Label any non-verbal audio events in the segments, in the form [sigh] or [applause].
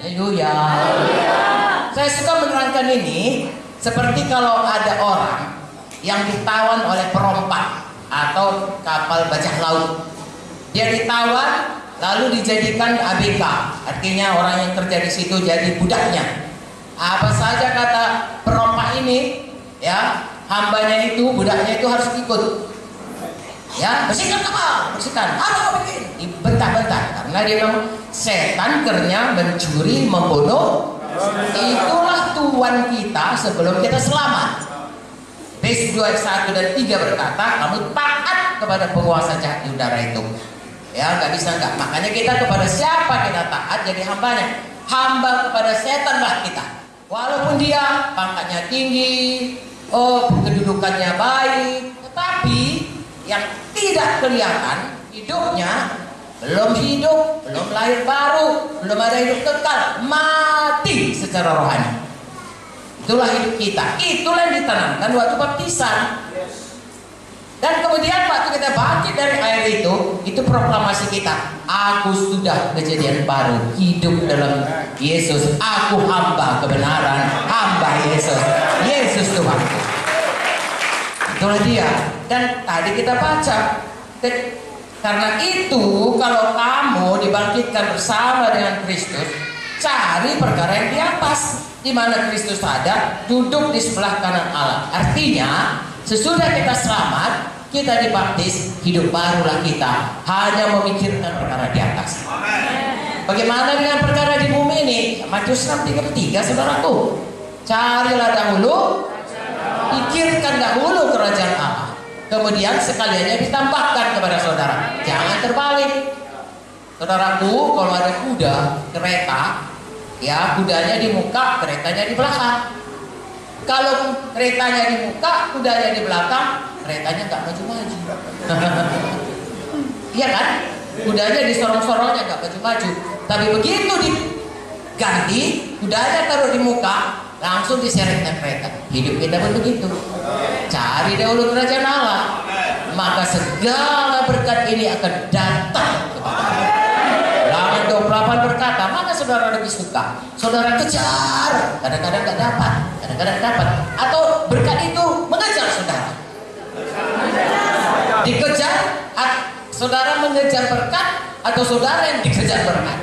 Haleluya. Saya suka menerangkan ini seperti kalau ada orang yang ditawan oleh perompak atau kapal bajak laut. Dia ditawan lalu dijadikan ABK, artinya orang yang kerja di situ jadi budaknya. Apa saja kata perompak ini, ya hambanya itu, budaknya itu harus ikut. Ya, bersihkan kapal, bersihkan. Apa kau bikin? Dibentak-bentak karena dia memang setan kerja mencuri, membunuh. Itulah tuan kita sebelum kita selamat. Efesus 2 ayat 1 dan 3 berkata, kamu taat kepada penguasa jahat di udara itu. Ya, nggak bisa nggak. Makanya kita kepada siapa kita taat jadi hambanya. Hamba kepada setan lah kita. Walaupun dia pangkatnya tinggi, oh kedudukannya baik, yang tidak kelihatan hidupnya belum hidup, belum lahir baru, belum ada hidup kekal, mati secara rohani. Itulah hidup kita. Itulah yang ditanamkan waktu baptisan. Dan kemudian waktu kita bangkit dari air itu, itu proklamasi kita. Aku sudah kejadian baru, hidup dalam Yesus. Aku hamba kebenaran, hamba Yesus. Yesus Tuhan. Itulah dia. Dan tadi kita baca, karena itu kalau kamu dibangkitkan bersama dengan Kristus, cari perkara yang di atas, di mana Kristus ada, duduk di sebelah kanan Allah. Artinya, Sesudah kita selamat, kita dibaptis, hidup barulah kita. Hanya memikirkan perkara di atas. Bagaimana dengan perkara di bumi ini? Matius 6 33 saudaraku. Carilah dahulu, pikirkan dahulu kerajaan Allah. Kemudian sekaliannya ditambahkan kepada saudara. Jangan terbalik. Saudaraku, kalau ada kuda, kereta, ya kudanya di muka, keretanya di belakang. Kalau keretanya di muka, kudanya di belakang, keretanya nggak maju-maju. [laughs] Iya kan? Kudanya di sorong-sorongnya nggak maju-maju. Tapi begitu diganti, kudanya taruh di muka, langsung diseretkan kereta. Hidup kita pun begitu. Cari dahulu kerajaan Allah, maka segala berkat ini akan datang kepada Laman 28 berkata, mana saudara lebih suka? Saudara kejar, kadang-kadang nggak dapat, kadang-kadang dapat. Atau berkat itu mengejar saudara. Dikejar, saudara mengejar berkat atau saudara yang dikejar berkat.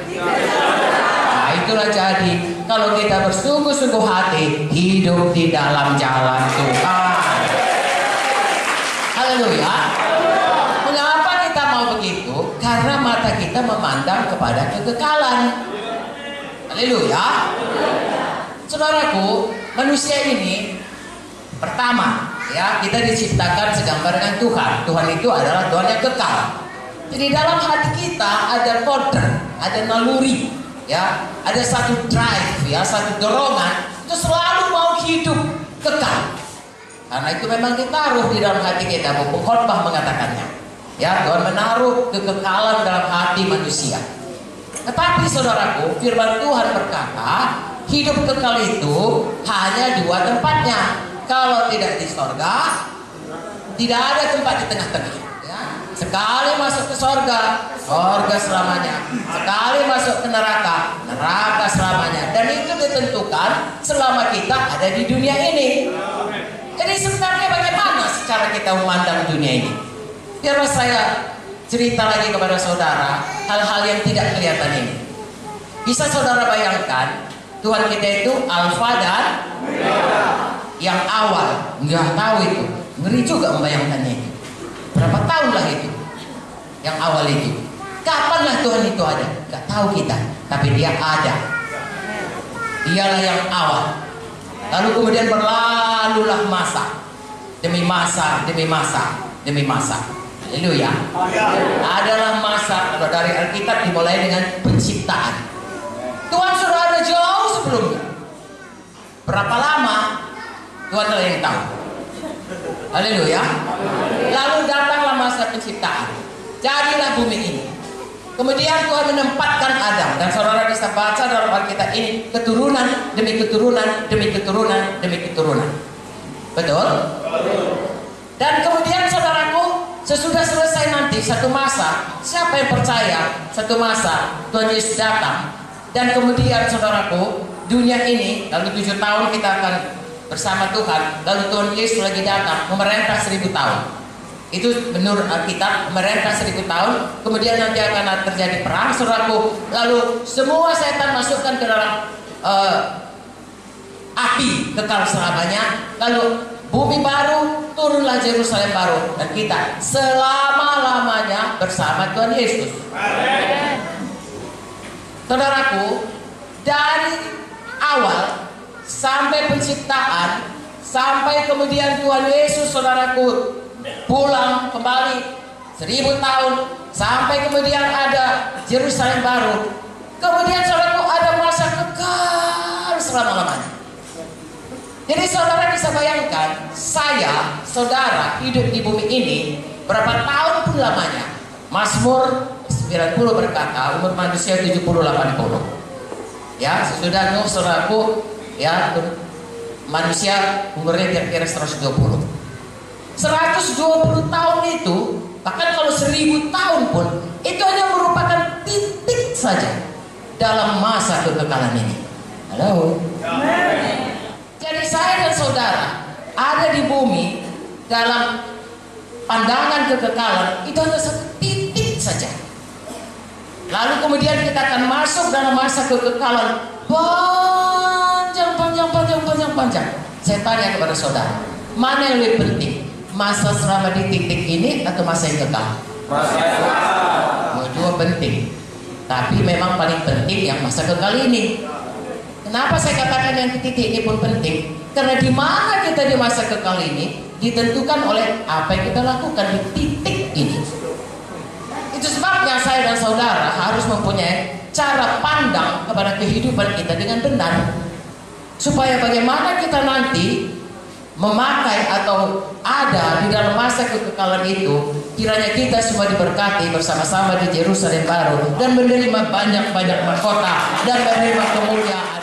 Itulah jadi kalau kita bersungguh-sungguh hati hidup di dalam jalan Tuhan. Haleluya. Mengapa kita mau begitu? Karena mata kita memandang kepada kekekalan. Haleluya. Saudaraku, manusia ini pertama ya kita diciptakan segambar dengan Tuhan. Tuhan itu adalah Tuhan yang kekal. Jadi dalam hati kita ada kode, ada naluri, ya, ada satu drive, ya, satu dorongan itu selalu mau hidup kekal. Karena itu memang ditaruh di dalam hati kita. Buku khotbah mengatakannya. Ya, Tuhan menaruh kekekalan dalam hati manusia. Tetapi saudaraku, firman Tuhan berkata, hidup kekal itu hanya dua tempatnya. Kalau tidak di sorga, tidak ada tempat di tengah-tengah. Ya. Sekali masuk ke sorga, sorga selamanya. Sekali masuk ke neraka, neraka selamanya. Dan itu ditentukan selama kita ada di dunia ini. Jadi sebenarnya bagaimana secara kita memandang dunia ini? Biarlah saya cerita lagi kepada saudara hal-hal yang tidak kelihatan ini. Bisa saudara bayangkan Tuhan kita itu alfa dan yang awal nggak tahu itu ngeri juga membayangkannya itu berapa tahun lah itu yang awal itu kapanlah Tuhan itu ada? Nggak tahu kita tapi dia ada. Dialah yang awal. Lalu kemudian berlalulah masa. Demi masa demi masa demi masa. Haleluya. Adalah masa dari Alkitab dimulai dengan penciptaan. Tuhan sudah ada jauh sebelumnya. Berapa lama? Tuhan adalah yang tahu. Haleluya. Lalu datanglah masa penciptaan. Jadilah bumi ini. Kemudian Tuhan menempatkan Adam dan saudara bisa baca dalam Alkitab ini keturunan demi keturunan demi keturunan demi keturunan. Betul? Dan kemudian saudaraku sesudah selesai nanti satu masa siapa yang percaya satu masa Tuhan Yesus datang Dan kemudian saudaraku, dunia ini lalu tujuh tahun kita akan bersama Tuhan. Lalu Tuhan Yesus lagi datang memerintah seribu tahun. Itu menurut Alkitab memerintah seribu tahun. Kemudian nanti akan terjadi perang saudaraku. Lalu semua setan masukkan ke dalam uh, api kekal selamanya. Lalu bumi baru turunlah Yerusalem baru dan kita selama lamanya bersama Tuhan Yesus. Saudaraku, dari awal sampai penciptaan, sampai kemudian Tuhan Yesus, saudaraku, pulang kembali seribu tahun, sampai kemudian ada Yerusalem baru. Kemudian saudaraku ada masa kekal selama-lamanya. Jadi saudara bisa bayangkan, saya, saudara hidup di bumi ini berapa tahun pun lamanya. Mazmur 90 berkata umur manusia 70 80 ya sesudah Nuh saudaraku ya manusia umurnya kira-kira 120 120 tahun itu bahkan kalau 1000 tahun pun itu hanya merupakan titik saja dalam masa kekekalan ini halo jadi saya dan saudara ada di bumi dalam pandangan kekekalan itu hanya satu titik saja Lalu kemudian kita akan masuk dalam masa kekekalan panjang, panjang, panjang, panjang, panjang. Saya tanya kepada saudara, mana yang lebih penting? Masa selama di titik ini atau masa yang kekal? Masa yang kekal. Dua penting. Tapi memang paling penting yang masa kekal ini. Kenapa saya katakan yang di titik ini pun penting? Karena di mana kita di masa kekal ini ditentukan oleh apa yang kita lakukan di titik ini. Itu sebabnya saya dan saudara harus mempunyai cara pandang kepada kehidupan kita dengan benar. Supaya bagaimana kita nanti memakai atau ada di dalam masa kekekalan itu kiranya kita semua diberkati bersama-sama di Jerusalem baru dan menerima banyak-banyak mahkota dan menerima kemuliaan